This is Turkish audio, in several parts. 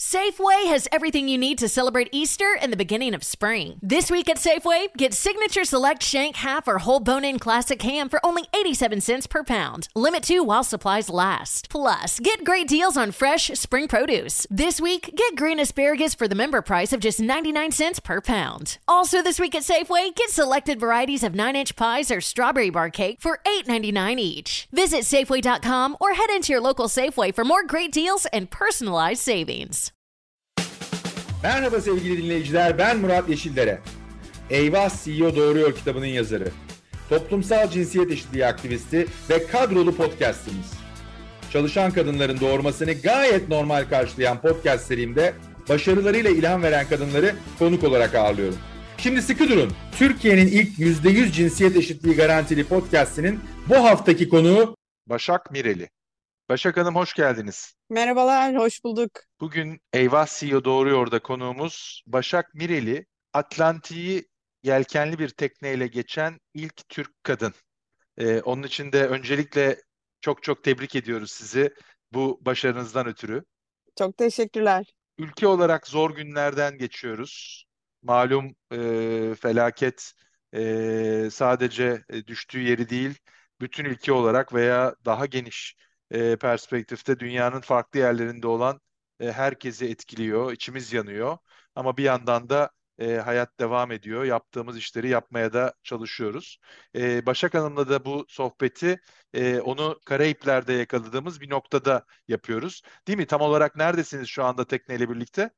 Safeway has everything you need to celebrate Easter and the beginning of spring. This week at Safeway, get Signature Select Shank Half or Whole Bone In Classic Ham for only 87 cents per pound. Limit two while supplies last. Plus, get great deals on fresh spring produce. This week, get green asparagus for the member price of just 99 cents per pound. Also, this week at Safeway, get selected varieties of 9 inch pies or strawberry bar cake for $8.99 each. Visit Safeway.com or head into your local Safeway for more great deals and personalized savings. Merhaba sevgili dinleyiciler, ben Murat Yeşildere. Eyvah CEO Doğruyor kitabının yazarı. Toplumsal cinsiyet eşitliği aktivisti ve kadrolu podcastimiz. Çalışan kadınların doğurmasını gayet normal karşılayan podcast serimde başarılarıyla ilham veren kadınları konuk olarak ağırlıyorum. Şimdi sıkı durun. Türkiye'nin ilk %100 cinsiyet eşitliği garantili podcastinin bu haftaki konuğu Başak Mireli. Başak Hanım hoş geldiniz. Merhabalar, hoş bulduk. Bugün Eyvah CEO Doğruyor'da konuğumuz Başak Mireli. Atlantik'i yelkenli bir tekneyle geçen ilk Türk kadın. Ee, onun için de öncelikle çok çok tebrik ediyoruz sizi bu başarınızdan ötürü. Çok teşekkürler. Ülke olarak zor günlerden geçiyoruz. Malum e, felaket e, sadece e, düştüğü yeri değil, bütün ülke olarak veya daha geniş e, perspektifte dünyanın farklı yerlerinde olan e, herkesi etkiliyor, içimiz yanıyor. Ama bir yandan da e, hayat devam ediyor. Yaptığımız işleri yapmaya da çalışıyoruz. E, Başak Hanım'la da bu sohbeti e, onu Karayipler'de yakaladığımız bir noktada yapıyoruz. Değil mi? Tam olarak neredesiniz şu anda tekneyle birlikte?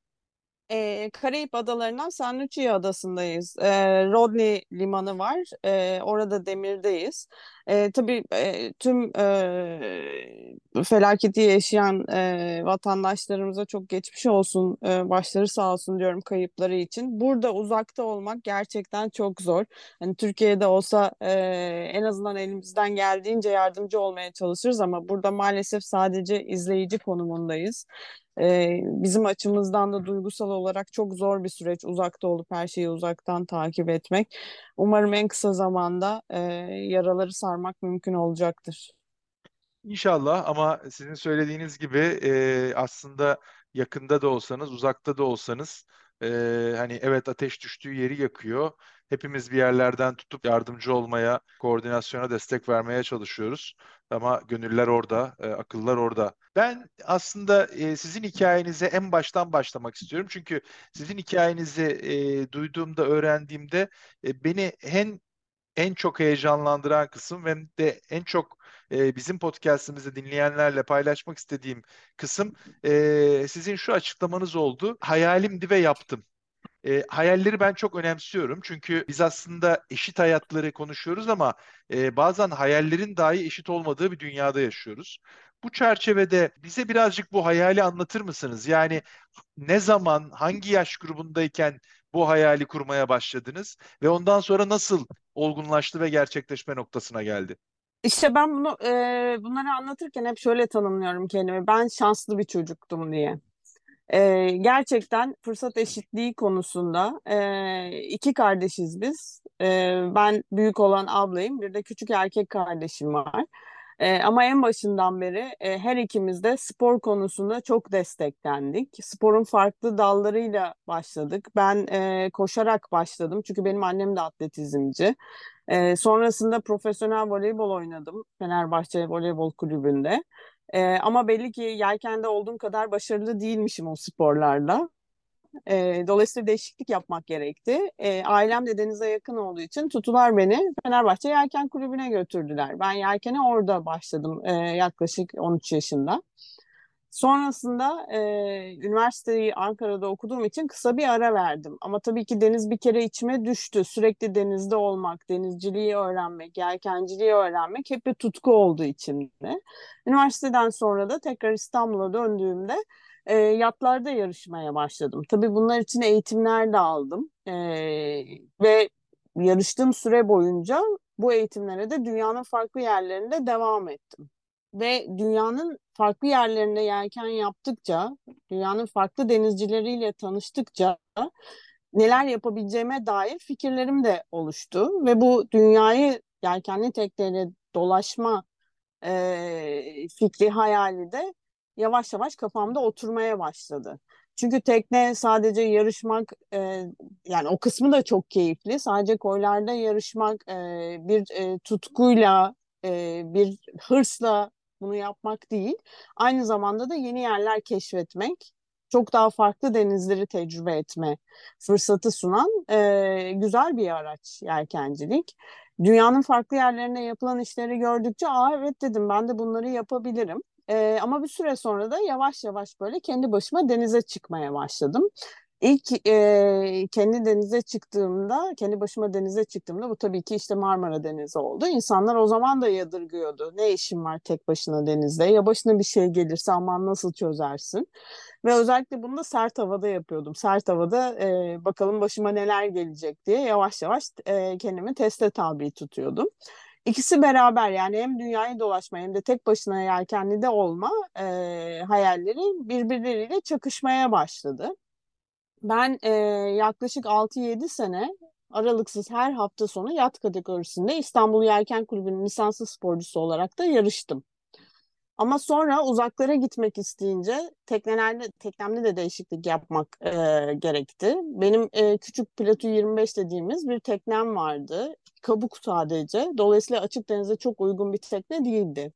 Ee, Karayip Adaları'ndan San Lucia Adası'ndayız. Ee, Rodney Limanı var. Ee, orada demirdeyiz. Ee, tabii e, tüm e, felaketi yaşayan e, vatandaşlarımıza çok geçmiş olsun, e, başları sağ olsun diyorum kayıpları için. Burada uzakta olmak gerçekten çok zor. Hani Türkiye'de olsa e, en azından elimizden geldiğince yardımcı olmaya çalışırız ama burada maalesef sadece izleyici konumundayız. Ee, bizim açımızdan da duygusal olarak çok zor bir süreç uzakta olup her şeyi uzaktan takip etmek. Umarım en kısa zamanda e, yaraları sarmak mümkün olacaktır. İnşallah ama sizin söylediğiniz gibi e, aslında yakında da olsanız, uzakta da olsanız e, hani evet ateş düştüğü yeri yakıyor. Hepimiz bir yerlerden tutup yardımcı olmaya, koordinasyona destek vermeye çalışıyoruz. Ama gönüller orada, e, akıllar orada. Ben aslında e, sizin hikayenize en baştan başlamak istiyorum. Çünkü sizin hikayenizi e, duyduğumda, öğrendiğimde e, beni en en çok heyecanlandıran kısım ve de en çok e, bizim podcastimizi dinleyenlerle paylaşmak istediğim kısım e, sizin şu açıklamanız oldu. Hayalimdi ve yaptım. E, hayalleri ben çok önemsiyorum çünkü biz aslında eşit hayatları konuşuyoruz ama e, bazen hayallerin dahi eşit olmadığı bir dünyada yaşıyoruz. Bu çerçevede bize birazcık bu hayali anlatır mısınız? Yani ne zaman, hangi yaş grubundayken bu hayali kurmaya başladınız ve ondan sonra nasıl olgunlaştı ve gerçekleşme noktasına geldi? İşte ben bunu e, bunları anlatırken hep şöyle tanımlıyorum kendimi. Ben şanslı bir çocuktum diye. E, gerçekten fırsat eşitliği konusunda e, iki kardeşiz biz. E, ben büyük olan ablayım, bir de küçük erkek kardeşim var. E, ama en başından beri e, her ikimiz de spor konusunda çok desteklendik. Sporun farklı dallarıyla başladık. Ben e, koşarak başladım çünkü benim annem de atletizmci. E, sonrasında profesyonel voleybol oynadım Fenerbahçe Voleybol Kulübü'nde. E, ama belli ki yelkende olduğum kadar başarılı değilmişim o sporlarda. E, dolayısıyla değişiklik yapmak gerekti. E, ailem de denize yakın olduğu için tutular beni Fenerbahçe Yelken Kulübü'ne götürdüler. Ben yelkene orada başladım e, yaklaşık 13 yaşında. Sonrasında e, üniversiteyi Ankara'da okuduğum için kısa bir ara verdim. Ama tabii ki deniz bir kere içime düştü. Sürekli denizde olmak, denizciliği öğrenmek, yelkenciliği öğrenmek hep bir tutku oldu içimde. Üniversiteden sonra da tekrar İstanbul'a döndüğümde e, yatlarda yarışmaya başladım. Tabii bunlar için eğitimler de aldım. E, ve yarıştığım süre boyunca bu eğitimlere de dünyanın farklı yerlerinde devam ettim ve dünyanın farklı yerlerinde yelken yaptıkça, dünyanın farklı denizcileriyle tanıştıkça neler yapabileceğime dair fikirlerim de oluştu ve bu dünyayı yelkenli tekneyle dolaşma e, fikri, hayali de yavaş yavaş kafamda oturmaya başladı. Çünkü tekne sadece yarışmak e, yani o kısmı da çok keyifli. Sadece koylarda yarışmak e, bir e, tutkuyla e, bir hırsla bunu yapmak değil. Aynı zamanda da yeni yerler keşfetmek, çok daha farklı denizleri tecrübe etme fırsatı sunan e, güzel bir araç yelkencilik. Dünyanın farklı yerlerine yapılan işleri gördükçe aa evet dedim ben de bunları yapabilirim. E, ama bir süre sonra da yavaş yavaş böyle kendi başıma denize çıkmaya başladım. İlk e, kendi denize çıktığımda, kendi başıma denize çıktığımda bu tabii ki işte Marmara Denizi oldu. İnsanlar o zaman da yadırgıyordu. Ne işin var tek başına denizde? Ya başına bir şey gelirse aman nasıl çözersin? Ve özellikle bunu da sert havada yapıyordum. Sert havada e, bakalım başıma neler gelecek diye yavaş yavaş e, kendimi teste tabi tutuyordum. İkisi beraber yani hem dünyayı dolaşma hem de tek başına yelkenli de olma e, hayalleri birbirleriyle çakışmaya başladı. Ben e, yaklaşık 6-7 sene aralıksız her hafta sonu yat kategorisinde İstanbul Yelken Kulübü'nün lisanslı sporcusu olarak da yarıştım. Ama sonra uzaklara gitmek isteyince teknelerde, teknemde de değişiklik yapmak e, gerekti. Benim e, küçük Plato 25 dediğimiz bir teknem vardı. Kabuk sadece. Dolayısıyla açık denize çok uygun bir tekne değildi.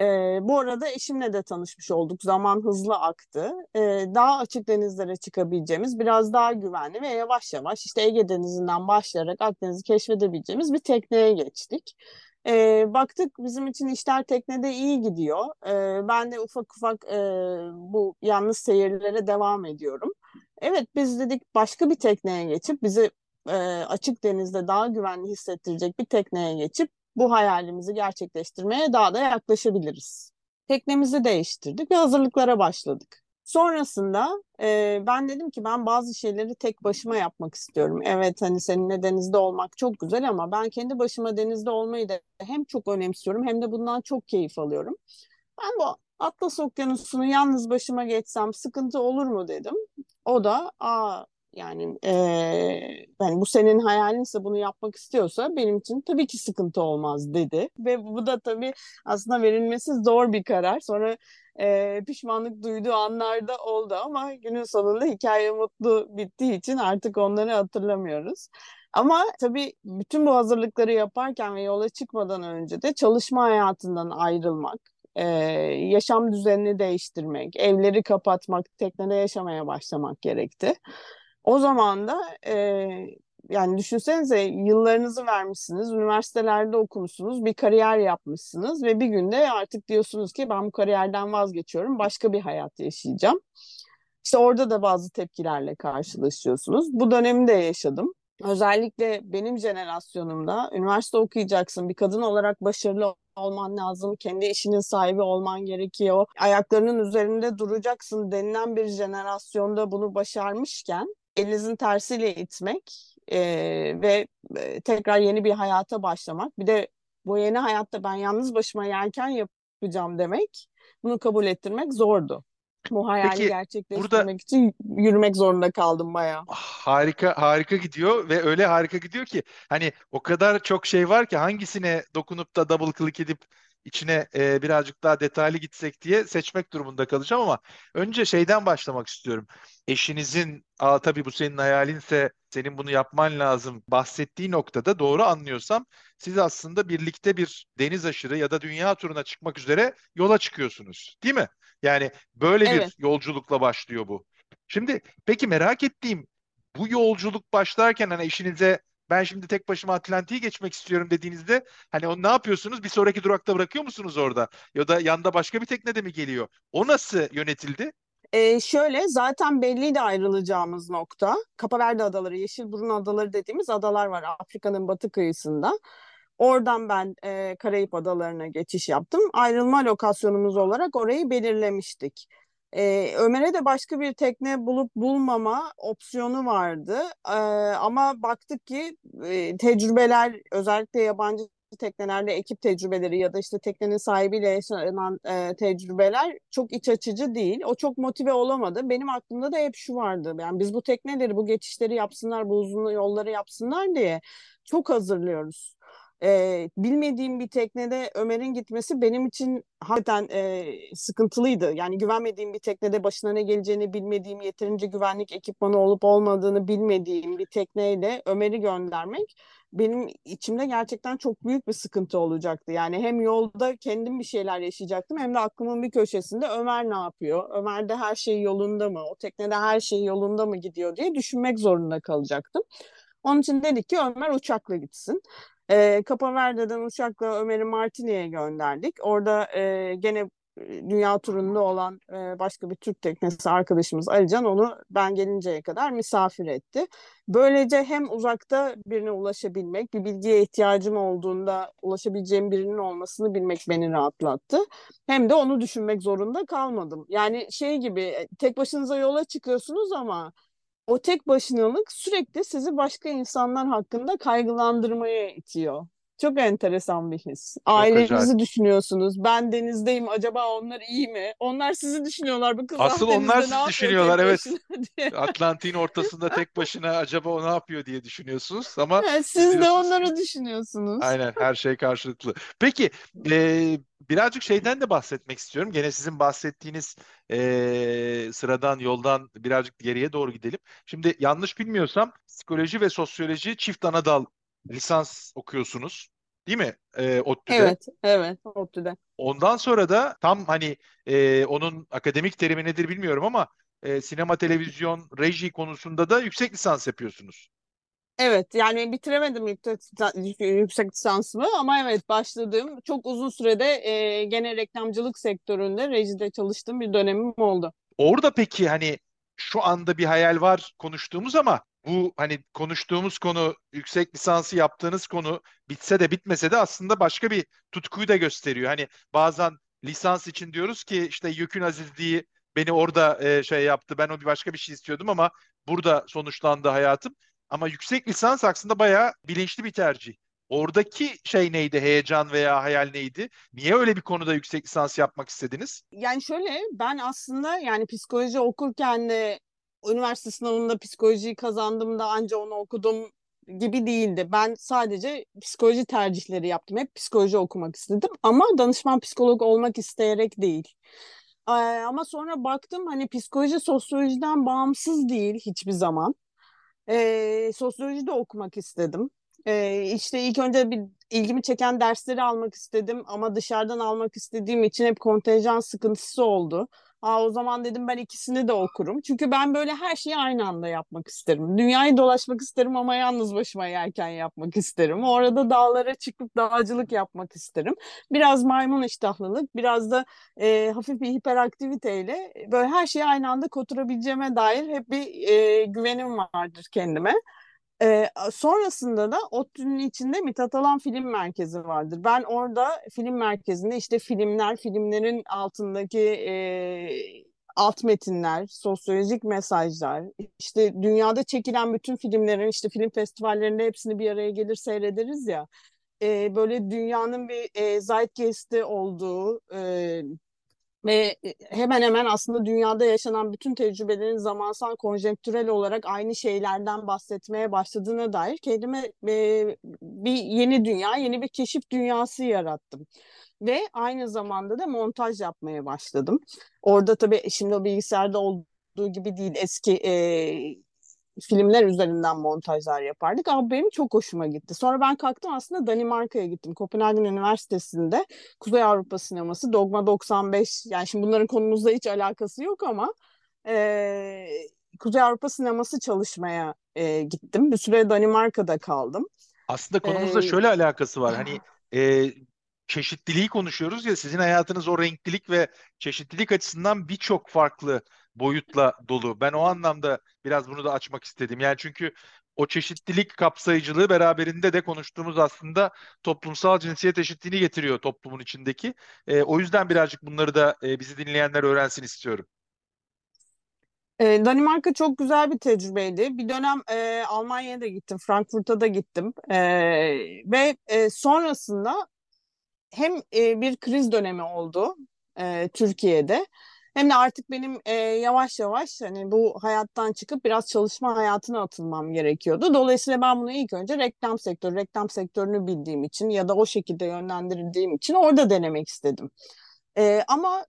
E, bu arada eşimle de tanışmış olduk. Zaman hızlı aktı. E, daha açık denizlere çıkabileceğimiz, biraz daha güvenli ve yavaş yavaş işte Ege Denizi'nden başlayarak Akdeniz'i keşfedebileceğimiz bir tekneye geçtik. E, baktık bizim için işler teknede iyi gidiyor. E, ben de ufak ufak e, bu yalnız seyirlere devam ediyorum. Evet biz dedik başka bir tekneye geçip bizi e, açık denizde daha güvenli hissettirecek bir tekneye geçip bu hayalimizi gerçekleştirmeye daha da yaklaşabiliriz. Teknemizi değiştirdik ve hazırlıklara başladık. Sonrasında e, ben dedim ki ben bazı şeyleri tek başıma yapmak istiyorum. Evet hani seninle denizde olmak çok güzel ama ben kendi başıma denizde olmayı da hem çok önemsiyorum hem de bundan çok keyif alıyorum. Ben bu Atlas Okyanusu'nu yalnız başıma geçsem sıkıntı olur mu dedim. O da aa yani e, yani bu senin hayalinse bunu yapmak istiyorsa benim için tabii ki sıkıntı olmaz dedi. Ve bu da tabii aslında verilmesi zor bir karar. Sonra e, pişmanlık duyduğu anlarda oldu ama günün sonunda hikaye mutlu bittiği için artık onları hatırlamıyoruz. Ama tabii bütün bu hazırlıkları yaparken ve yola çıkmadan önce de çalışma hayatından ayrılmak, e, yaşam düzenini değiştirmek, evleri kapatmak, teknede yaşamaya başlamak gerekti. O zaman da e, yani düşünsenize yıllarınızı vermişsiniz, üniversitelerde okumuşsunuz, bir kariyer yapmışsınız ve bir günde artık diyorsunuz ki ben bu kariyerden vazgeçiyorum, başka bir hayat yaşayacağım. İşte orada da bazı tepkilerle karşılaşıyorsunuz. Bu dönemi de yaşadım. Özellikle benim jenerasyonumda üniversite okuyacaksın, bir kadın olarak başarılı olman lazım, kendi işinin sahibi olman gerekiyor, ayaklarının üzerinde duracaksın denilen bir jenerasyonda bunu başarmışken elinizin tersiyle itmek e, ve tekrar yeni bir hayata başlamak. Bir de bu yeni hayatta ben yalnız başıma yelken yapacağım demek, bunu kabul ettirmek zordu. Bu hayali Peki gerçekleştirmek burada için yürümek zorunda kaldım bayağı. harika harika gidiyor ve öyle harika gidiyor ki hani o kadar çok şey var ki hangisine dokunup da double click edip içine e, birazcık daha detaylı gitsek diye seçmek durumunda kalacağım ama önce şeyden başlamak istiyorum. Eşinizin, aa tabii bu senin hayalinse senin bunu yapman lazım bahsettiği noktada doğru anlıyorsam siz aslında birlikte bir deniz aşırı ya da dünya turuna çıkmak üzere yola çıkıyorsunuz, değil mi? Yani böyle Evet. bir yolculukla başlıyor bu. Şimdi peki merak ettiğim bu yolculuk başlarken hani eşinize ben şimdi tek başıma Atlantik'i geçmek istiyorum dediğinizde hani onu ne yapıyorsunuz? Bir sonraki durakta bırakıyor musunuz orada? Ya da yanda başka bir tekne de mi geliyor? O nasıl yönetildi? Ee, şöyle zaten belliydi ayrılacağımız nokta. Kapaverde Adaları, Yeşilburun Adaları dediğimiz adalar var Afrika'nın batı kıyısında. Oradan ben e, Karayip Adalarına geçiş yaptım. Ayrılma lokasyonumuz olarak orayı belirlemiştik. Ee, Ömer'e de başka bir tekne bulup bulmama opsiyonu vardı. Ee, ama baktık ki e, tecrübeler özellikle yabancı teknelerde ekip tecrübeleri ya da işte teknenin sahibiyle yaşanan e, tecrübeler çok iç açıcı değil. O çok motive olamadı. Benim aklımda da hep şu vardı. Yani biz bu tekneleri, bu geçişleri yapsınlar, bu uzun yolları yapsınlar diye çok hazırlıyoruz. E, bilmediğim bir teknede Ömer'in gitmesi benim için hakikaten e, sıkıntılıydı. Yani güvenmediğim bir teknede başına ne geleceğini bilmediğim, yeterince güvenlik ekipmanı olup olmadığını bilmediğim bir tekneyle Ömer'i göndermek benim içimde gerçekten çok büyük bir sıkıntı olacaktı. Yani hem yolda kendim bir şeyler yaşayacaktım hem de aklımın bir köşesinde Ömer ne yapıyor? Ömer'de her şey yolunda mı? O teknede her şey yolunda mı gidiyor diye düşünmek zorunda kalacaktım. Onun için dedik ki Ömer uçakla gitsin. E, Verde'den uçakla Ömer'i Martini'ye gönderdik. Orada e, gene dünya turunda olan e, başka bir Türk teknesi arkadaşımız Alican onu ben gelinceye kadar misafir etti. Böylece hem uzakta birine ulaşabilmek, bir bilgiye ihtiyacım olduğunda ulaşabileceğim birinin olmasını bilmek beni rahatlattı. Hem de onu düşünmek zorunda kalmadım. Yani şey gibi tek başınıza yola çıkıyorsunuz ama o tek başınalık sürekli sizi başka insanlar hakkında kaygılandırmaya itiyor. Çok enteresan bir his. Ailenizi acayip. düşünüyorsunuz. Ben denizdeyim. Acaba onlar iyi mi? Onlar sizi düşünüyorlar. Bu kız Asıl onlar sizi düşünüyorlar, evet. Atlantik'in ortasında tek başına acaba o ne yapıyor diye düşünüyorsunuz ama Evet, siz de onları düşünüyorsunuz. aynen her şey karşılıklı. Peki e, birazcık şeyden de bahsetmek istiyorum. Gene sizin bahsettiğiniz e, sıradan yoldan birazcık geriye doğru gidelim. Şimdi yanlış bilmiyorsam psikoloji ve sosyoloji çift ana dal lisans okuyorsunuz. Değil mi? E, ODTÜ'de. Evet, evet, ODTÜ'de. Ondan sonra da tam hani e, onun akademik terimi nedir bilmiyorum ama e, sinema, televizyon, reji konusunda da yüksek lisans yapıyorsunuz. Evet, yani bitiremedim yüksek, yüksek lisansımı ama evet başladığım çok uzun sürede e, gene reklamcılık sektöründe rejide çalıştığım bir dönemim oldu. Orada peki hani şu anda bir hayal var konuştuğumuz ama bu hani konuştuğumuz konu yüksek lisansı yaptığınız konu bitse de bitmese de aslında başka bir tutkuyu da gösteriyor. Hani bazen lisans için diyoruz ki işte yükün azizliği beni orada e, şey yaptı ben o bir başka bir şey istiyordum ama burada sonuçlandı hayatım. Ama yüksek lisans aslında bayağı bilinçli bir tercih. Oradaki şey neydi? Heyecan veya hayal neydi? Niye öyle bir konuda yüksek lisans yapmak istediniz? Yani şöyle ben aslında yani psikoloji okurken de üniversite sınavında psikolojiyi kazandım da anca onu okudum gibi değildi. Ben sadece psikoloji tercihleri yaptım. Hep psikoloji okumak istedim ama danışman psikolog olmak isteyerek değil. Ee, ama sonra baktım hani psikoloji sosyolojiden bağımsız değil hiçbir zaman. Ee, sosyoloji de okumak istedim. Ee, işte ilk önce bir ilgimi çeken dersleri almak istedim ama dışarıdan almak istediğim için hep kontenjan sıkıntısı oldu. Aa, o zaman dedim ben ikisini de okurum. Çünkü ben böyle her şeyi aynı anda yapmak isterim. Dünyayı dolaşmak isterim ama yalnız başıma yelken yapmak isterim. Orada dağlara çıkıp dağcılık yapmak isterim. Biraz maymun iştahlılık, biraz da e, hafif bir hiperaktiviteyle böyle her şeyi aynı anda koturabileceğime dair hep bir e, güvenim vardır kendime. Ee, sonrasında da ODTÜ'nün içinde Mithat Alan Film Merkezi vardır. Ben orada film merkezinde işte filmler, filmlerin altındaki e, alt metinler, sosyolojik mesajlar, işte dünyada çekilen bütün filmlerin işte film festivallerinde hepsini bir araya gelir seyrederiz ya. E, böyle dünyanın bir e, zeitgeist'i olduğu e, ve hemen hemen aslında dünyada yaşanan bütün tecrübelerin zamansal konjonktürel olarak aynı şeylerden bahsetmeye başladığına dair kendime e, bir yeni dünya, yeni bir keşif dünyası yarattım. Ve aynı zamanda da montaj yapmaya başladım. Orada tabii şimdi o bilgisayarda olduğu gibi değil eski e, filmler üzerinden montajlar yapardık. Ama benim çok hoşuma gitti. Sonra ben kalktım aslında Danimarka'ya gittim. Kopenhagen Üniversitesi'nde Kuzey Avrupa sineması Dogma 95 yani şimdi bunların konumuzla hiç alakası yok ama e, Kuzey Avrupa sineması çalışmaya e, gittim. Bir süre Danimarka'da kaldım. Aslında konumuzla E, şöyle alakası var. Hani e, çeşitliliği konuşuyoruz ya sizin hayatınız o renklilik ve çeşitlilik açısından birçok farklı boyutla dolu. Ben o anlamda biraz bunu da açmak istedim. Yani çünkü o çeşitlilik kapsayıcılığı beraberinde de konuştuğumuz aslında toplumsal cinsiyet eşitliğini getiriyor toplumun içindeki. E, o yüzden birazcık bunları da e, bizi dinleyenler öğrensin istiyorum. E, Danimarka çok güzel bir tecrübeydi. Bir dönem e, Almanya'ya da gittim, Frankfurt'a da gittim. E, ve e, sonrasında hem e, bir kriz dönemi oldu e, Türkiye'de hem de artık benim e, yavaş yavaş hani bu hayattan çıkıp biraz çalışma hayatına atılmam gerekiyordu. Dolayısıyla ben bunu ilk önce reklam sektörü, reklam sektörünü bildiğim için ya da o şekilde yönlendirildiğim için orada denemek istedim. E, ama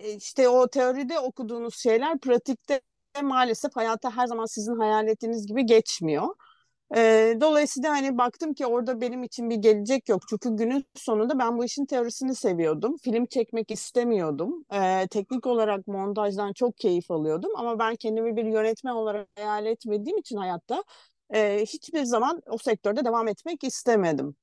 işte o teoride okuduğunuz şeyler pratikte maalesef hayata her zaman sizin hayal ettiğiniz gibi geçmiyor. E, dolayısıyla hani baktım ki orada benim için bir gelecek yok. Çünkü günün sonunda ben bu işin teorisini seviyordum. Film çekmek istemiyordum. E, teknik olarak montajdan çok keyif alıyordum. Ama ben kendimi bir yönetmen olarak hayal etmediğim için hayatta e, hiçbir zaman o sektörde devam etmek istemedim.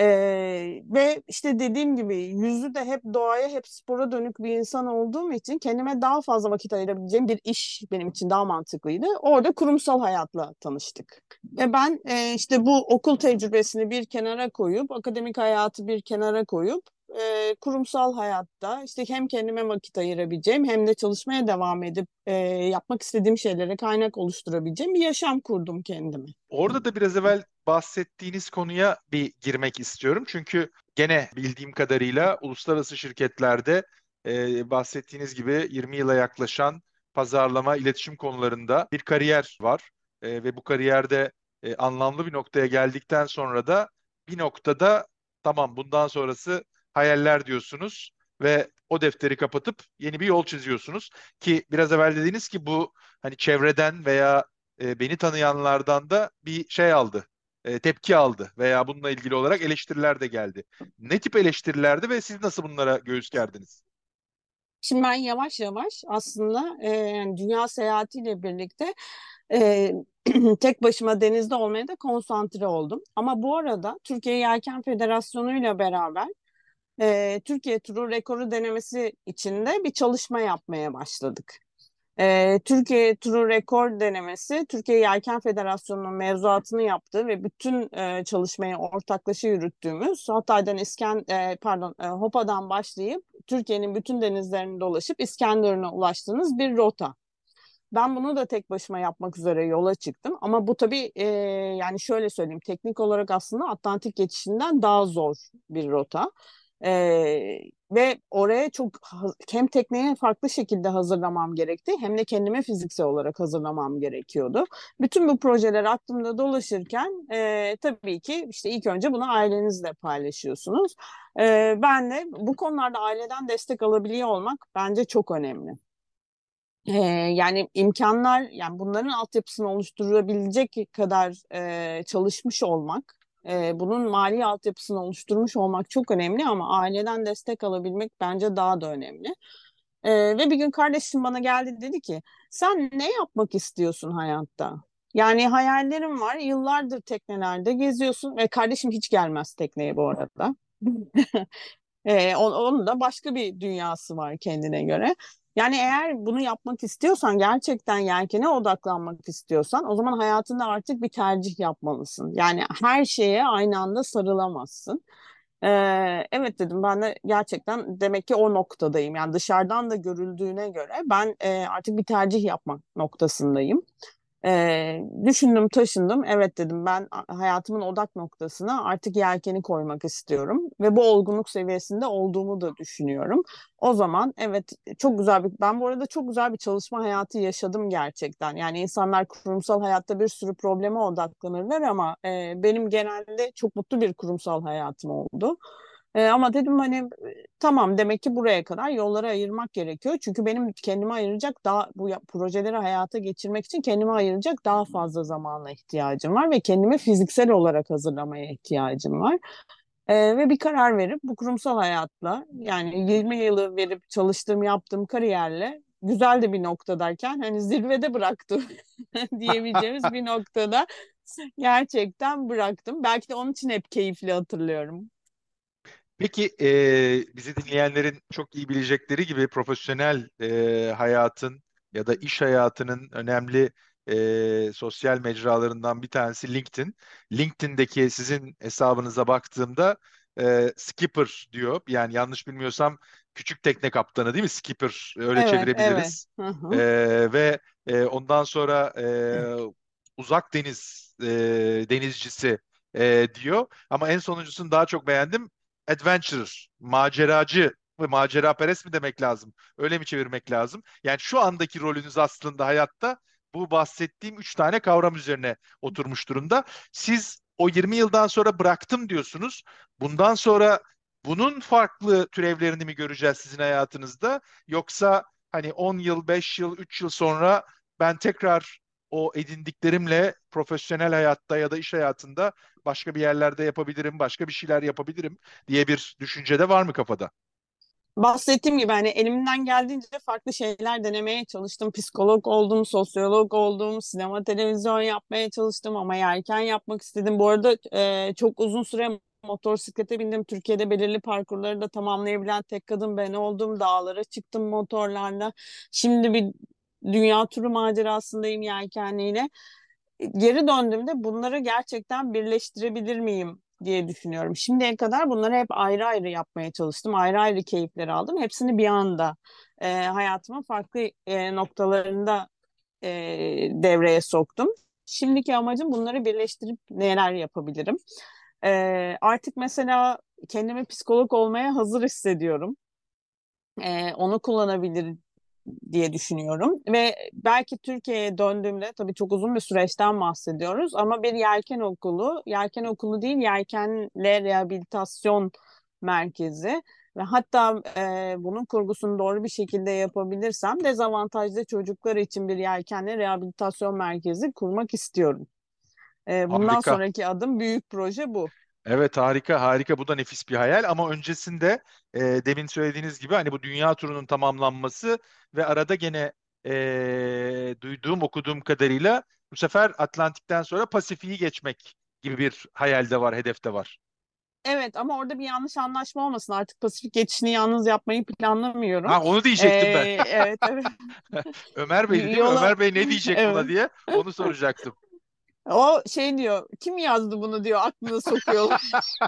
Ee, ve işte dediğim gibi yüzü de hep doğaya hep spora dönük bir insan olduğum için kendime daha fazla vakit ayırabileceğim bir iş benim için daha mantıklıydı. Orada kurumsal hayatla tanıştık. Ve ben e, işte bu okul tecrübesini bir kenara koyup akademik hayatı bir kenara koyup e, kurumsal hayatta işte hem kendime vakit ayırabileceğim hem de çalışmaya devam edip e, yapmak istediğim şeylere kaynak oluşturabileceğim bir yaşam kurdum kendime. Orada da biraz evvel bahsettiğiniz konuya bir girmek istiyorum. Çünkü gene bildiğim kadarıyla uluslararası şirketlerde e, bahsettiğiniz gibi 20 yıla yaklaşan pazarlama, iletişim konularında bir kariyer var. E, ve bu kariyerde e, anlamlı bir noktaya geldikten sonra da bir noktada tamam bundan sonrası hayaller diyorsunuz ve o defteri kapatıp yeni bir yol çiziyorsunuz ki biraz evvel dediğiniz ki bu hani çevreden veya e, beni tanıyanlardan da bir şey aldı e, tepki aldı veya bununla ilgili olarak eleştiriler de geldi. Ne tip eleştirilerdi ve siz nasıl bunlara göğüs gerdiniz? Şimdi ben yavaş yavaş aslında e, dünya seyahatiyle birlikte e, tek başıma denizde olmaya da konsantre oldum. Ama bu arada Türkiye Yelken Federasyonu ile beraber e, Türkiye turu rekoru denemesi içinde bir çalışma yapmaya başladık. E, Türkiye Turu Rekor denemesi Türkiye Yelken Federasyonu'nun mevzuatını yaptı ve bütün e, çalışmayı ortaklaşa yürüttüğümüz Hatay'dan İsken e, pardon e, Hopa'dan başlayıp Türkiye'nin bütün denizlerini dolaşıp İskenderun'a ulaştığınız bir rota. Ben bunu da tek başıma yapmak üzere yola çıktım. Ama bu tabii e, yani şöyle söyleyeyim teknik olarak aslında Atlantik geçişinden daha zor bir rota. Ee, ve oraya çok hem tekneye farklı şekilde hazırlamam gerekti hem de kendime fiziksel olarak hazırlamam gerekiyordu. Bütün bu projeler aklımda dolaşırken e, tabii ki işte ilk önce bunu ailenizle paylaşıyorsunuz. E, ben de bu konularda aileden destek alabiliyor olmak bence çok önemli. Ee, yani imkanlar yani bunların altyapısını oluşturabilecek kadar e, çalışmış olmak e, bunun mali altyapısını oluşturmuş olmak çok önemli ama aileden destek alabilmek bence daha da önemli. E, ve bir gün kardeşim bana geldi dedi ki sen ne yapmak istiyorsun hayatta? Yani hayallerim var. Yıllardır teknelerde geziyorsun ve kardeşim hiç gelmez tekneye bu arada. e, onun da başka bir dünyası var kendine göre. Yani eğer bunu yapmak istiyorsan gerçekten yelkene odaklanmak istiyorsan o zaman hayatında artık bir tercih yapmalısın. Yani her şeye aynı anda sarılamazsın. Ee, evet dedim ben de gerçekten demek ki o noktadayım. Yani dışarıdan da görüldüğüne göre ben e, artık bir tercih yapmak noktasındayım. Ee, düşündüm taşındım evet dedim ben hayatımın odak noktasına artık yelkeni koymak istiyorum ve bu olgunluk seviyesinde olduğumu da düşünüyorum. O zaman evet çok güzel bir ben bu arada çok güzel bir çalışma hayatı yaşadım gerçekten. Yani insanlar kurumsal hayatta bir sürü probleme odaklanırlar ama e, benim genelde çok mutlu bir kurumsal hayatım oldu. E, ama dedim hani tamam demek ki buraya kadar yolları ayırmak gerekiyor. Çünkü benim kendime ayıracak daha bu projeleri hayata geçirmek için kendime ayıracak daha fazla zamana ihtiyacım var ve kendimi fiziksel olarak hazırlamaya ihtiyacım var. E, ve bir karar verip bu kurumsal hayatla yani 20 yılı verip çalıştığım yaptığım kariyerle güzel de bir noktadayken hani zirvede bıraktım diyebileceğimiz bir noktada gerçekten bıraktım. Belki de onun için hep keyifli hatırlıyorum. Peki e, bizi dinleyenlerin çok iyi bilecekleri gibi profesyonel e, hayatın ya da iş hayatının önemli e, sosyal mecralarından bir tanesi LinkedIn. LinkedIn'deki sizin hesabınıza baktığımda e, skipper diyor. Yani yanlış bilmiyorsam küçük tekne kaptanı değil mi? Skipper öyle evet, çevirebiliriz. Evet. E, ve e, ondan sonra e, uzak deniz e, denizcisi e, diyor. Ama en sonuncusunu daha çok beğendim adventurer, maceracı ve macera perest mi demek lazım? Öyle mi çevirmek lazım? Yani şu andaki rolünüz aslında hayatta bu bahsettiğim üç tane kavram üzerine oturmuş durumda. Siz o 20 yıldan sonra bıraktım diyorsunuz. Bundan sonra bunun farklı türevlerini mi göreceğiz sizin hayatınızda? Yoksa hani 10 yıl, 5 yıl, 3 yıl sonra ben tekrar o edindiklerimle profesyonel hayatta ya da iş hayatında başka bir yerlerde yapabilirim, başka bir şeyler yapabilirim diye bir düşünce de var mı kafada? bahsettiğim gibi hani elimden geldiğince farklı şeyler denemeye çalıştım. Psikolog oldum, sosyolog oldum, sinema televizyon yapmaya çalıştım ama yelken yapmak istedim. Bu arada e, çok uzun süre motosiklete bindim. Türkiye'de belirli parkurları da tamamlayabilen tek kadın ben oldum. Dağlara çıktım motorlarla. Şimdi bir dünya turu macerasındayım yelkenliyle. Geri döndüğümde bunları gerçekten birleştirebilir miyim diye düşünüyorum. Şimdiye kadar bunları hep ayrı ayrı yapmaya çalıştım. Ayrı ayrı keyifler aldım. Hepsini bir anda e, hayatımın farklı e, noktalarında e, devreye soktum. Şimdiki amacım bunları birleştirip neler yapabilirim. E, artık mesela kendimi psikolog olmaya hazır hissediyorum. E, onu kullanabilir diye düşünüyorum ve belki Türkiye'ye döndüğümde tabii çok uzun bir süreçten bahsediyoruz ama bir yelken okulu, yelken okulu değil yelkenle rehabilitasyon merkezi ve hatta e, bunun kurgusunu doğru bir şekilde yapabilirsem dezavantajlı çocuklar için bir yelkenle rehabilitasyon merkezi kurmak istiyorum. E, bundan Harika. sonraki adım büyük proje bu. Evet harika harika bu da nefis bir hayal ama öncesinde e, demin söylediğiniz gibi hani bu dünya turunun tamamlanması ve arada gene e, duyduğum okuduğum kadarıyla bu sefer Atlantik'ten sonra Pasifik'i geçmek gibi bir hayal de var, hedef de var. Evet ama orada bir yanlış anlaşma olmasın. Artık Pasifik geçişini yalnız yapmayı planlamıyorum. Ha onu diyecektim ben. Ee, evet evet. Ömer Bey değil mi? Yola- Ömer Bey ne diyecek buna Evet. diye onu soracaktım. O şey diyor, kim yazdı bunu diyor, aklına sokuyorlar.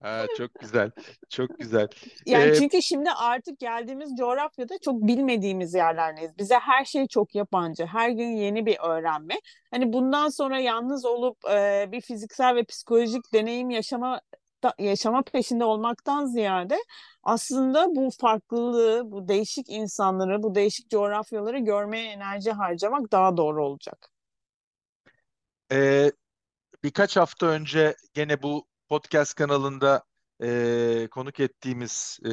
Ha, çok güzel. Çok güzel. Yani Ee, çünkü şimdi artık geldiğimiz coğrafyada çok bilmediğimiz yerlerdeyiz. Bize her şey çok yabancı. Her gün yeni bir öğrenme. Hani bundan sonra yalnız olup e, bir fiziksel ve psikolojik deneyim yaşama da- yaşama peşinde olmaktan ziyade aslında bu farklılığı, bu değişik insanları, bu değişik coğrafyaları görmeye enerji harcamak daha doğru olacak. Ee, birkaç hafta önce gene bu podcast kanalında e, konuk ettiğimiz e,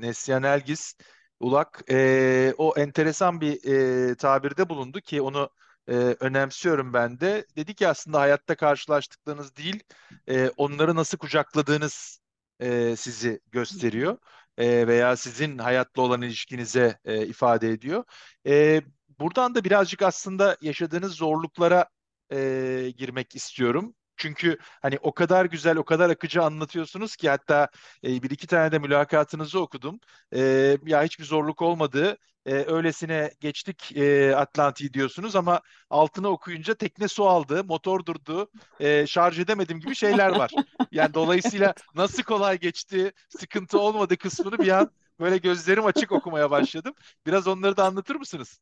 Neslihan Elgiz Ulak e, o enteresan bir e, tabirde bulundu ki onu e, önemsiyorum ben de. Dedi ki aslında hayatta karşılaştıklarınız değil, e, onları nasıl kucakladığınız e, sizi gösteriyor E, veya sizin hayatla olan ilişkinize e, ifade ediyor. E, buradan da birazcık aslında yaşadığınız zorluklara e, girmek istiyorum. Çünkü hani o kadar güzel, o kadar akıcı anlatıyorsunuz ki hatta e, bir iki tane de mülakatınızı okudum. E, ya hiçbir zorluk olmadığı, e, öylesine geçtik e, Atlantik'i diyorsunuz ama altını okuyunca tekne su aldı, motor durdu, e, şarj edemedim gibi şeyler var. Yani dolayısıyla nasıl kolay geçti, sıkıntı olmadı kısmını bir an böyle gözlerim açık okumaya başladım. Biraz onları da anlatır mısınız?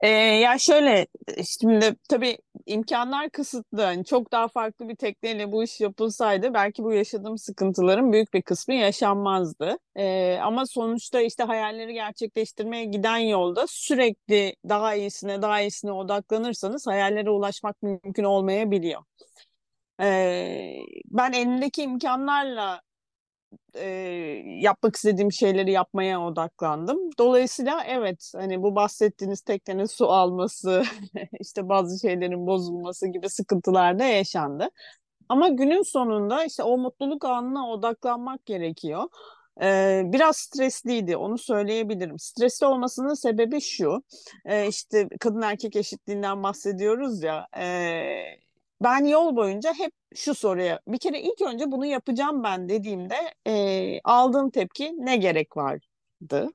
Ee, ya şöyle şimdi tabii imkanlar kısıtlı. Hani çok daha farklı bir tekneyle bu iş yapılsaydı belki bu yaşadığım sıkıntıların büyük bir kısmı yaşanmazdı. Ee, ama sonuçta işte hayalleri gerçekleştirmeye giden yolda sürekli daha iyisine daha iyisine odaklanırsanız hayallere ulaşmak mümkün olmayabiliyor. Ee, ben elimdeki imkanlarla e, yapmak istediğim şeyleri yapmaya odaklandım. Dolayısıyla evet hani bu bahsettiğiniz teknenin su alması, işte bazı şeylerin bozulması gibi sıkıntılar da yaşandı. Ama günün sonunda işte o mutluluk anına odaklanmak gerekiyor. Ee, biraz stresliydi, onu söyleyebilirim. Stresli olmasının sebebi şu, e, işte kadın erkek eşitliğinden bahsediyoruz ya. e, ben yol boyunca hep şu soruya, bir kere ilk önce bunu yapacağım ben dediğimde e, aldığım tepki ne gerek vardı?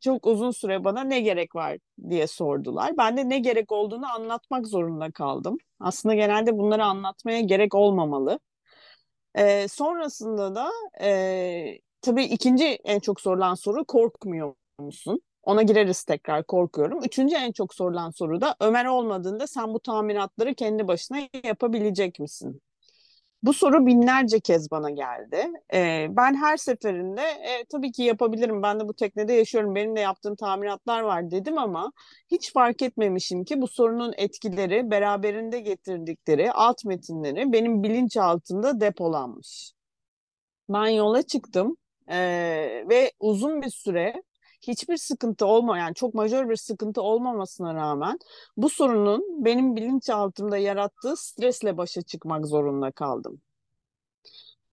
Çok uzun süre bana ne gerek var diye sordular. Ben de ne gerek olduğunu anlatmak zorunda kaldım. Aslında genelde bunları anlatmaya gerek olmamalı. Ee, sonrasında da e, tabii ikinci en çok sorulan soru korkmuyor musun? Ona gireriz tekrar korkuyorum. Üçüncü en çok sorulan soru da Ömer olmadığında sen bu tamiratları kendi başına yapabilecek misin? Bu soru binlerce kez bana geldi. E, ben her seferinde e, tabii ki yapabilirim. Ben de bu teknede yaşıyorum. Benim de yaptığım tamiratlar var dedim ama hiç fark etmemişim ki bu sorunun etkileri beraberinde getirdikleri alt metinleri benim bilinçaltımda depolanmış. Ben yola çıktım e, ve uzun bir süre hiçbir sıkıntı olma yani çok majör bir sıkıntı olmamasına rağmen bu sorunun benim bilinçaltımda yarattığı stresle başa çıkmak zorunda kaldım.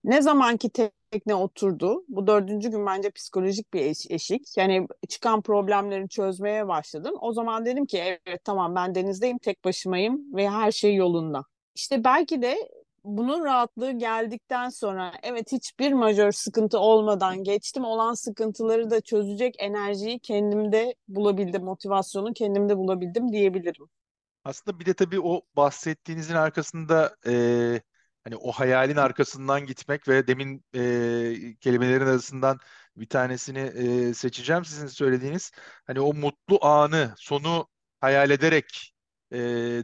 Ne zamanki tekne oturdu, bu dördüncü gün bence psikolojik bir eş, eşik. Yani çıkan problemleri çözmeye başladım. O zaman dedim ki evet tamam ben denizdeyim, tek başımayım ve her şey yolunda. İşte belki de bunun rahatlığı geldikten sonra evet hiçbir majör sıkıntı olmadan geçtim. Olan sıkıntıları da çözecek enerjiyi kendimde bulabildim, motivasyonu kendimde bulabildim diyebilirim. Aslında bir de tabii o bahsettiğinizin arkasında e, hani o hayalin arkasından gitmek ve demin e, kelimelerin arasından bir tanesini e, seçeceğim sizin söylediğiniz. Hani o mutlu anı, sonu hayal ederek e,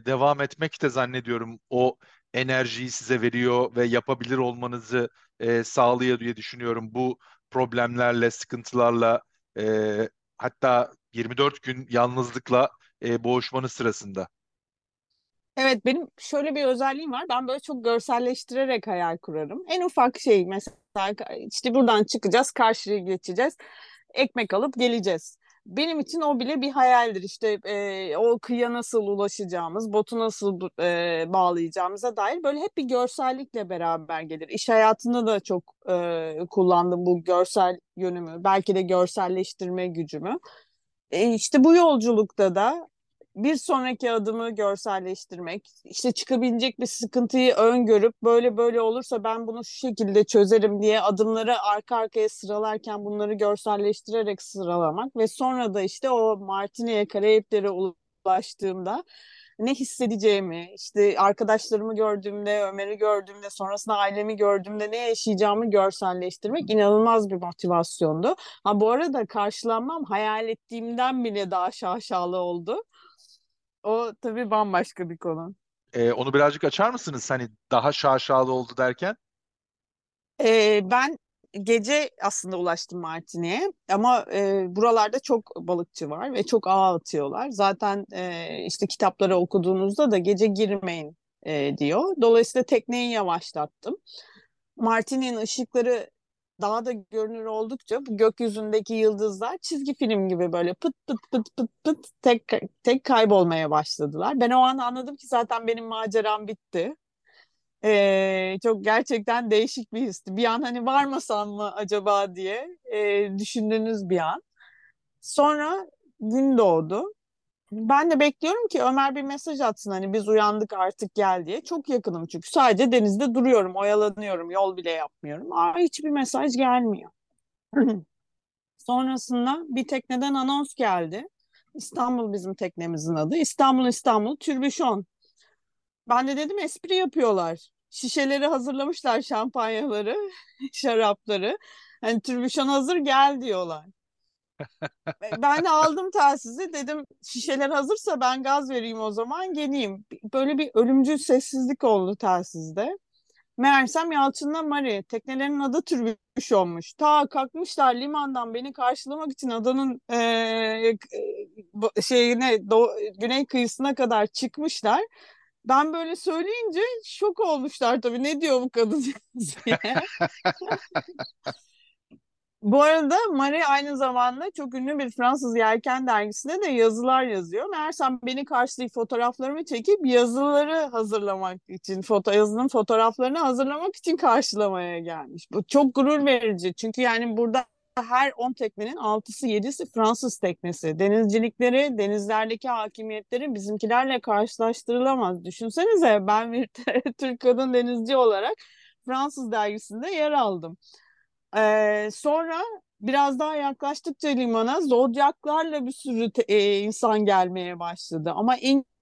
devam etmek de zannediyorum o enerjiyi size veriyor ve yapabilir olmanızı e, sağlıyor diye düşünüyorum. Bu problemlerle, sıkıntılarla e, hatta 24 gün yalnızlıkla e, boğuşmanız sırasında. Evet benim şöyle bir özelliğim var. Ben böyle çok görselleştirerek hayal kurarım. En ufak şey mesela işte buradan çıkacağız, karşıya geçeceğiz, ekmek alıp geleceğiz benim için o bile bir hayaldir. İşte e, o kıyıya nasıl ulaşacağımız, botu nasıl e, bağlayacağımıza dair böyle hep bir görsellikle beraber gelir. İş hayatında da çok e, kullandım bu görsel yönümü, belki de görselleştirme gücümü. E, işte bu yolculukta da bir sonraki adımı görselleştirmek, işte çıkabilecek bir sıkıntıyı öngörüp böyle böyle olursa ben bunu şu şekilde çözerim diye adımları arka arkaya sıralarken bunları görselleştirerek sıralamak ve sonra da işte o Martini'ye, Karayipler'e ulaştığımda ne hissedeceğimi, işte arkadaşlarımı gördüğümde, Ömer'i gördüğümde, sonrasında ailemi gördüğümde ne yaşayacağımı görselleştirmek inanılmaz bir motivasyondu. Ha bu arada karşılanmam hayal ettiğimden bile daha şaşalı oldu. O tabii bambaşka bir konu. Ee, onu birazcık açar mısınız? Hani daha şaşalı oldu derken? Ee, ben gece aslında ulaştım Martini'ye ama e, buralarda çok balıkçı var ve çok ağ atıyorlar. Zaten e, işte kitapları okuduğunuzda da gece girmeyin e, diyor. Dolayısıyla tekneyi yavaşlattım. Martini'nin ışıkları daha da görünür oldukça bu gökyüzündeki yıldızlar çizgi film gibi böyle pıt pıt pıt pıt pıt tek tek kaybolmaya başladılar. Ben o an anladım ki zaten benim maceram bitti. Ee, çok gerçekten değişik bir histi. Bir an hani varmasam mı acaba diye e, düşündüğünüz bir an. Sonra gün doğdu. Ben de bekliyorum ki Ömer bir mesaj atsın hani biz uyandık artık gel diye. Çok yakınım çünkü sadece denizde duruyorum, oyalanıyorum, yol bile yapmıyorum. Aa, hiçbir mesaj gelmiyor. Sonrasında bir tekneden anons geldi. İstanbul bizim teknemizin adı. İstanbul İstanbul Türbüşon. Ben de dedim espri yapıyorlar. Şişeleri hazırlamışlar şampanyaları, şarapları. Hani türbüşon hazır gel diyorlar ben de aldım telsizi dedim şişeler hazırsa ben gaz vereyim o zaman geleyim. Böyle bir ölümcül sessizlik oldu telsizde. Meğersem Yalçın'la Mari teknelerin adı türbüş olmuş. Ta kalkmışlar limandan beni karşılamak için adanın e, şeyine do, güney kıyısına kadar çıkmışlar. Ben böyle söyleyince şok olmuşlar tabii. Ne diyor bu kadın diye. Bu arada Marie aynı zamanda çok ünlü bir Fransız yelken dergisinde de yazılar yazıyor. Meğersem beni karşılayıp fotoğraflarımı çekip yazıları hazırlamak için, foto yazının fotoğraflarını hazırlamak için karşılamaya gelmiş. Bu çok gurur verici. Çünkü yani burada her 10 teknenin 6'sı 7'si Fransız teknesi. Denizcilikleri, denizlerdeki hakimiyetleri bizimkilerle karşılaştırılamaz. Düşünsenize ben bir Türk kadın denizci olarak Fransız dergisinde yer aldım. Ee, sonra biraz daha yaklaştıkça limana zodyaklarla bir sürü e, insan gelmeye başladı. Ama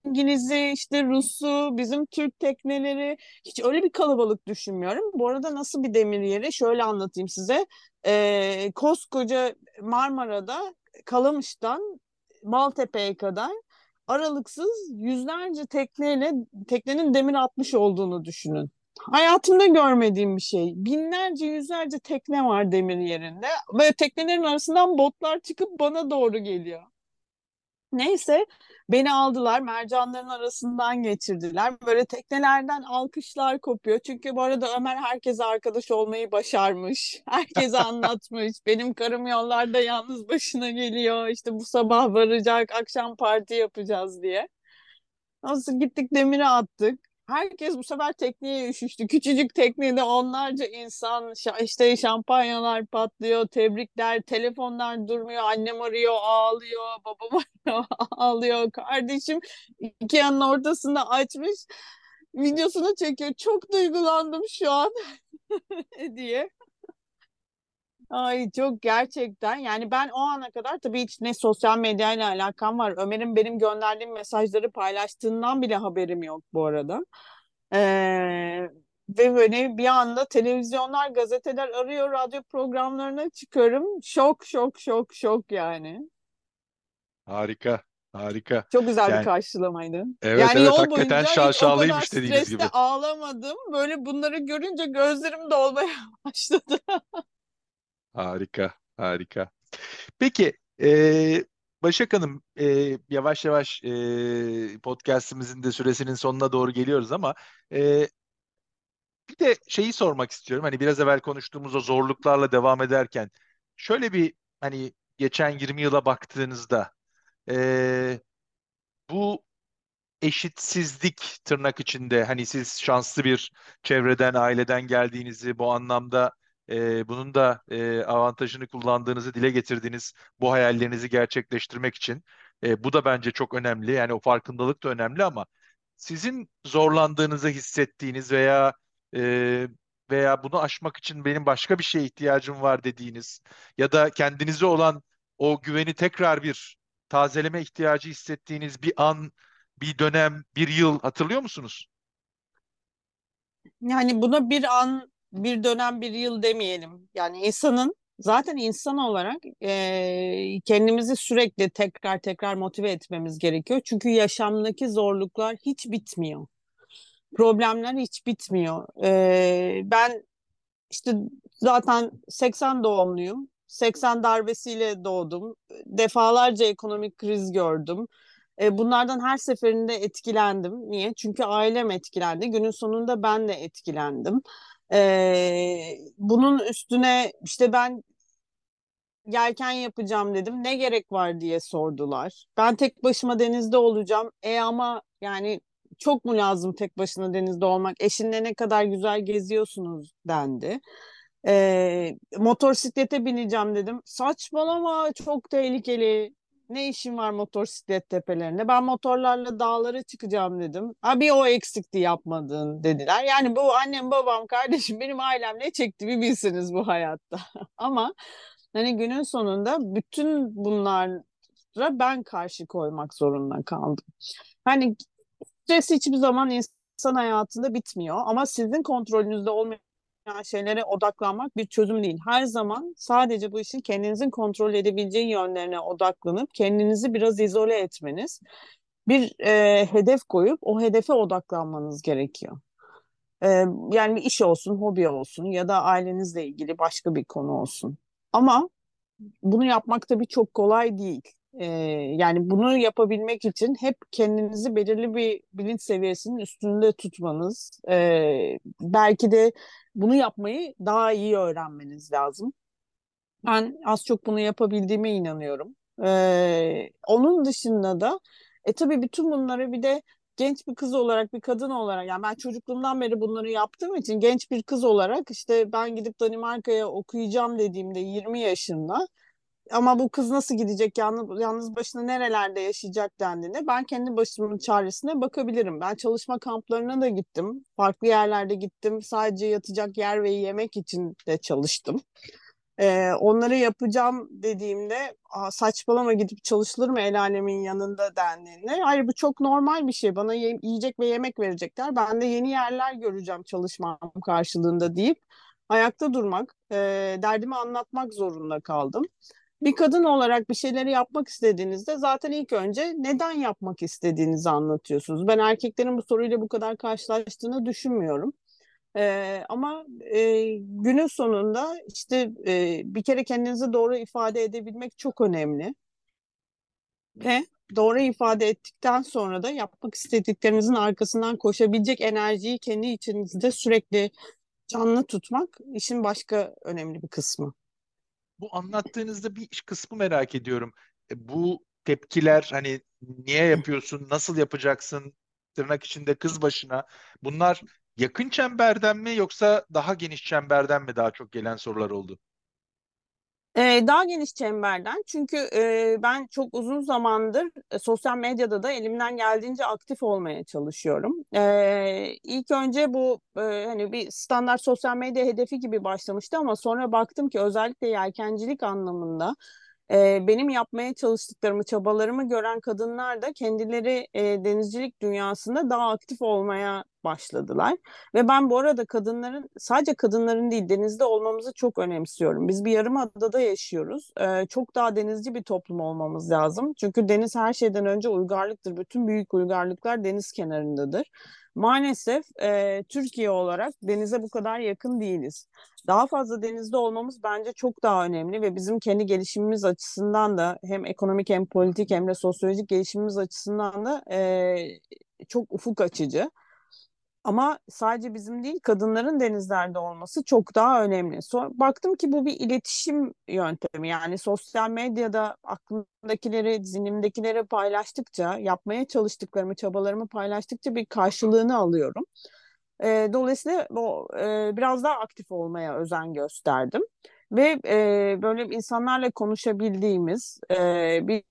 İngiliz'i, işte Rus'u, bizim Türk tekneleri hiç öyle bir kalabalık düşünmüyorum. Bu arada nasıl bir demir yeri şöyle anlatayım size. Ee, koskoca Marmara'da Kalamış'tan Maltepe'ye kadar aralıksız yüzlerce tekneyle teknenin demir atmış olduğunu düşünün. Hayatımda görmediğim bir şey. Binlerce, yüzlerce tekne var demir yerinde. Böyle teknelerin arasından botlar çıkıp bana doğru geliyor. Neyse beni aldılar mercanların arasından geçirdiler. Böyle teknelerden alkışlar kopuyor. Çünkü bu arada Ömer herkese arkadaş olmayı başarmış. Herkese anlatmış. Benim karım yollarda yalnız başına geliyor. İşte bu sabah varacak, akşam parti yapacağız diye. Nasıl gittik demiri attık. Herkes bu sefer tekneye üşüştü. Küçücük teknede onlarca insan işte şampanyalar patlıyor, tebrikler, telefonlar durmuyor, annem arıyor, ağlıyor, babam arıyor, ağlıyor. Kardeşim iki yanın ortasında açmış videosunu çekiyor. Çok duygulandım şu an diye. Ay çok gerçekten yani ben o ana kadar tabii hiç ne sosyal medyayla alakam var. Ömer'in benim gönderdiğim mesajları paylaştığından bile haberim yok bu arada. Ee, ve böyle bir anda televizyonlar, gazeteler arıyor, radyo programlarına çıkıyorum. Şok, şok, şok, şok yani. Harika, harika. Çok güzel Yani bir karşılamaydı. evet Yani evet yol hakikaten şaşalıymış dediğiniz gibi. ağlamadım. Böyle bunları görünce gözlerim dolmaya başladı. Harika, harika. Peki, e, Başak Hanım, e, yavaş yavaş e, podcastimizin de süresinin sonuna doğru geliyoruz ama e, bir de şeyi sormak istiyorum. Hani biraz evvel konuştuğumuz o zorluklarla devam ederken şöyle bir hani geçen 20 yıla baktığınızda e, bu eşitsizlik tırnak içinde hani siz şanslı bir çevreden, aileden geldiğinizi bu anlamda e, bunun da e, avantajını kullandığınızı dile getirdiğiniz bu hayallerinizi gerçekleştirmek için e, bu da bence çok önemli. Yani o farkındalık da önemli ama sizin zorlandığınızı hissettiğiniz veya e, veya bunu aşmak için benim başka bir şeye ihtiyacım var dediğiniz ya da kendinize olan o güveni tekrar bir tazeleme ihtiyacı hissettiğiniz bir an bir dönem, bir yıl hatırlıyor musunuz? Yani buna bir an, bir dönem, bir yıl demeyelim. Yani insanın zaten insan olarak e, kendimizi sürekli tekrar tekrar motive etmemiz gerekiyor. Çünkü yaşamdaki zorluklar hiç bitmiyor. Problemler hiç bitmiyor. E, ben işte zaten 80 doğumluyum. 80 darbesiyle doğdum. Defalarca ekonomik kriz gördüm. E, bunlardan her seferinde etkilendim. Niye? Çünkü ailem etkilendi. Günün sonunda ben de etkilendim. E, bunun üstüne işte ben yelken yapacağım dedim. Ne gerek var diye sordular. Ben tek başıma denizde olacağım. E ama yani çok mu lazım tek başına denizde olmak? Eşinle ne kadar güzel geziyorsunuz dendi. E, motosiklete bineceğim dedim. Saçmalama çok tehlikeli. Ne işin var motosiklet tepelerinde? Ben motorlarla dağlara çıkacağım dedim. Abi o eksikti yapmadın dediler. Yani bu annem babam kardeşim benim ailem ne çekti bir bilsiniz bu hayatta. Ama hani günün sonunda bütün bunlara ben karşı koymak zorunda kaldım. Hani stres hiçbir zaman insan hayatında bitmiyor ama sizin kontrolünüzde olmayan şeylere odaklanmak bir çözüm değil. Her zaman sadece bu işin kendinizin kontrol edebileceği yönlerine odaklanıp kendinizi biraz izole etmeniz, bir e, hedef koyup o hedefe odaklanmanız gerekiyor. E, yani bir iş olsun, hobi olsun ya da ailenizle ilgili başka bir konu olsun. Ama bunu yapmak tabii çok kolay değil. Ee, yani bunu yapabilmek için hep kendinizi belirli bir bilinç seviyesinin üstünde tutmanız, e, belki de bunu yapmayı daha iyi öğrenmeniz lazım. Ben az çok bunu yapabildiğime inanıyorum. Ee, onun dışında da e tabii bütün bunları bir de genç bir kız olarak, bir kadın olarak yani ben çocukluğumdan beri bunları yaptığım için genç bir kız olarak işte ben gidip Danimarka'ya okuyacağım dediğimde 20 yaşında ama bu kız nasıl gidecek yalnız, yalnız başına nerelerde yaşayacak dendiğinde ben kendi başımın çaresine bakabilirim. Ben çalışma kamplarına da gittim. Farklı yerlerde gittim. Sadece yatacak yer ve yemek için de çalıştım. Ee, onları yapacağım dediğimde saçmalama gidip çalışılır mı el alemin yanında dendiğinde. Hayır bu çok normal bir şey. Bana yiyecek ve yemek verecekler. Ben de yeni yerler göreceğim çalışmam karşılığında deyip ayakta durmak, e, derdimi anlatmak zorunda kaldım bir kadın olarak bir şeyleri yapmak istediğinizde zaten ilk önce neden yapmak istediğinizi anlatıyorsunuz. Ben erkeklerin bu soruyla bu kadar karşılaştığını düşünmüyorum. E, ama e, günün sonunda işte e, bir kere kendinizi doğru ifade edebilmek çok önemli. Ve doğru ifade ettikten sonra da yapmak istediklerinizin arkasından koşabilecek enerjiyi kendi içinizde sürekli canlı tutmak işin başka önemli bir kısmı. Bu anlattığınızda bir kısmı merak ediyorum. E, bu tepkiler hani niye yapıyorsun, nasıl yapacaksın, tırnak içinde kız başına. Bunlar yakın çemberden mi yoksa daha geniş çemberden mi daha çok gelen sorular oldu? Ee, daha geniş çemberden çünkü e, ben çok uzun zamandır e, sosyal medyada da elimden geldiğince aktif olmaya çalışıyorum. Ee, ilk önce bu e, hani bir standart sosyal medya hedefi gibi başlamıştı ama sonra baktım ki özellikle yelkencilik anlamında e, benim yapmaya çalıştıklarımı, çabalarımı gören kadınlar da kendileri e, denizcilik dünyasında daha aktif olmaya başladılar. Ve ben bu arada kadınların, sadece kadınların değil denizde olmamızı çok önemsiyorum. Biz bir yarım adada yaşıyoruz. E, çok daha denizci bir toplum olmamız lazım. Çünkü deniz her şeyden önce uygarlıktır. Bütün büyük uygarlıklar deniz kenarındadır. Maalesef e, Türkiye olarak denize bu kadar yakın değiliz. Daha fazla denizde olmamız bence çok daha önemli ve bizim kendi gelişimimiz açısından da hem ekonomik hem politik hem de sosyolojik gelişimimiz açısından da e, çok ufuk açıcı. Ama sadece bizim değil kadınların denizlerde olması çok daha önemli. Sonra baktım ki bu bir iletişim yöntemi. Yani sosyal medyada aklımdakileri, zihnimdekileri paylaştıkça, yapmaya çalıştıklarımı, çabalarımı paylaştıkça bir karşılığını alıyorum. E, dolayısıyla o, e, biraz daha aktif olmaya özen gösterdim. Ve e, böyle insanlarla konuşabildiğimiz e, bir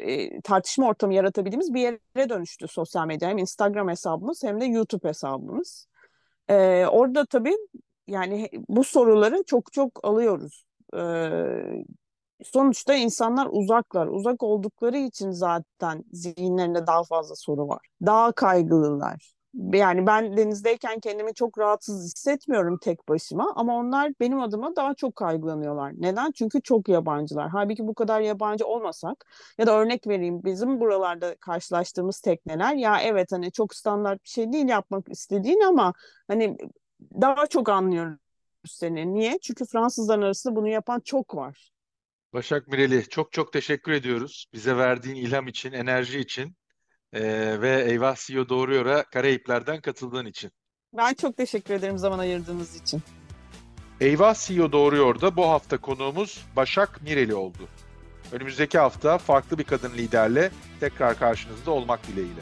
e, tartışma ortamı yaratabildiğimiz bir yere dönüştü sosyal medya. Hem Instagram hesabımız hem de YouTube hesabımız. E, orada tabii yani bu soruları çok çok alıyoruz. E, sonuçta insanlar uzaklar. Uzak oldukları için zaten zihinlerinde daha fazla soru var. Daha kaygılılar yani ben denizdeyken kendimi çok rahatsız hissetmiyorum tek başıma ama onlar benim adıma daha çok kaygılanıyorlar. Neden? Çünkü çok yabancılar. Halbuki bu kadar yabancı olmasak ya da örnek vereyim bizim buralarda karşılaştığımız tekneler ya evet hani çok standart bir şey değil yapmak istediğin ama hani daha çok anlıyoruz seni. Niye? Çünkü Fransızların arasında bunu yapan çok var. Başak Mireli çok çok teşekkür ediyoruz bize verdiğin ilham için, enerji için. Ee, ve Eyvah CEO Doğruyor'a Karayipler'den katıldığın için. Ben çok teşekkür ederim zaman ayırdığınız için. Eyvah CEO Doğruyor'da bu hafta konuğumuz Başak Mireli oldu. Önümüzdeki hafta farklı bir kadın liderle tekrar karşınızda olmak dileğiyle.